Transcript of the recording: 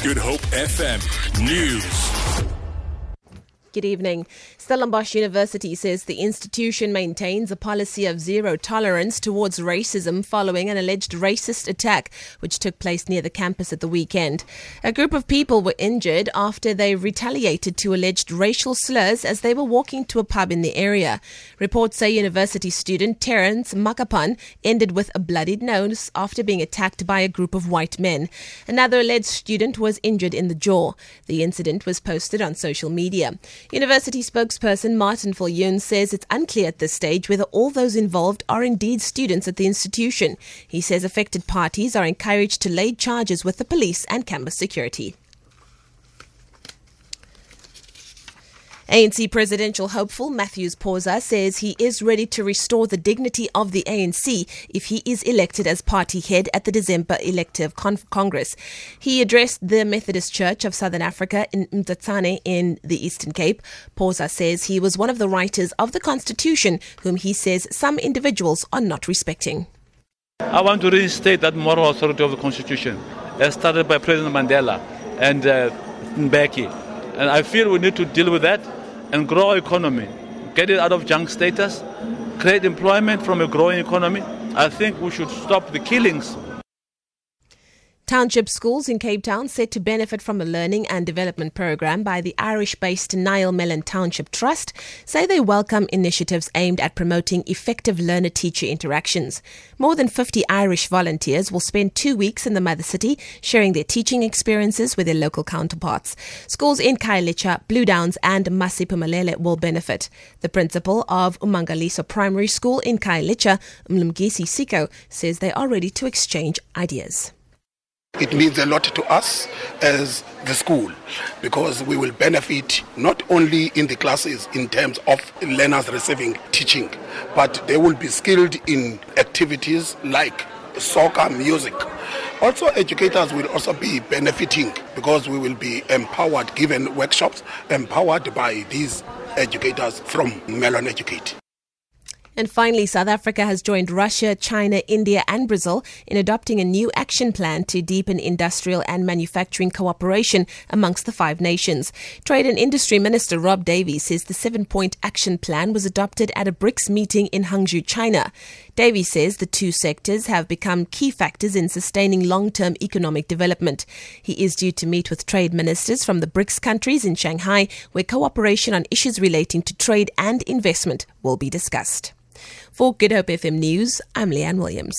Good Hope FM News. Good evening. Stellenbosch University says the institution maintains a policy of zero tolerance towards racism following an alleged racist attack which took place near the campus at the weekend. A group of people were injured after they retaliated to alleged racial slurs as they were walking to a pub in the area. Reports say university student Terence Makapan ended with a bloodied nose after being attacked by a group of white men. Another alleged student was injured in the jaw. The incident was posted on social media. University spokesperson Martin Viljoen says it's unclear at this stage whether all those involved are indeed students at the institution. He says affected parties are encouraged to lay charges with the police and campus security. ANC presidential hopeful Matthews Phosa says he is ready to restore the dignity of the ANC if he is elected as party head at the December elective con- Congress. He addressed the Methodist Church of Southern Africa in Mtsatsane in the Eastern Cape. Phosa says he was one of the writers of the Constitution whom he says some individuals are not respecting. I want to reinstate that moral authority of the Constitution, as started by President Mandela and uh, Mbeki. And I feel we need to deal with that and grow our economy, get it out of junk status, create employment from a growing economy. I think we should stop the killings Township schools in Cape Town set to benefit from a learning and development program by the Irish based Niall Mellon Township Trust say they welcome initiatives aimed at promoting effective learner teacher interactions. More than 50 Irish volunteers will spend two weeks in the mother city sharing their teaching experiences with their local counterparts. Schools in Khayelitsha, Blue Downs, and Masiphumelele will benefit. The principal of Umangaliso Primary School in Khayelitsha, Mlumgisi Siko, says they are ready to exchange ideas. It means a lot to us as the school because we will benefit not only in the classes in terms of learners receiving teaching, but they will be skilled in activities like soccer, music. Also, educators will also be benefiting because we will be empowered, given workshops, empowered by these educators from Mellon Educate. And finally, South Africa has joined Russia, China, India, and Brazil in adopting a new action plan to deepen industrial and manufacturing cooperation amongst the five nations. Trade and Industry Minister Rob Davies says the seven point action plan was adopted at a BRICS meeting in Hangzhou, China. Davies says the two sectors have become key factors in sustaining long term economic development. He is due to meet with trade ministers from the BRICS countries in Shanghai, where cooperation on issues relating to trade and investment will be discussed. For Good Hope FM News, I'm Leanne Williams.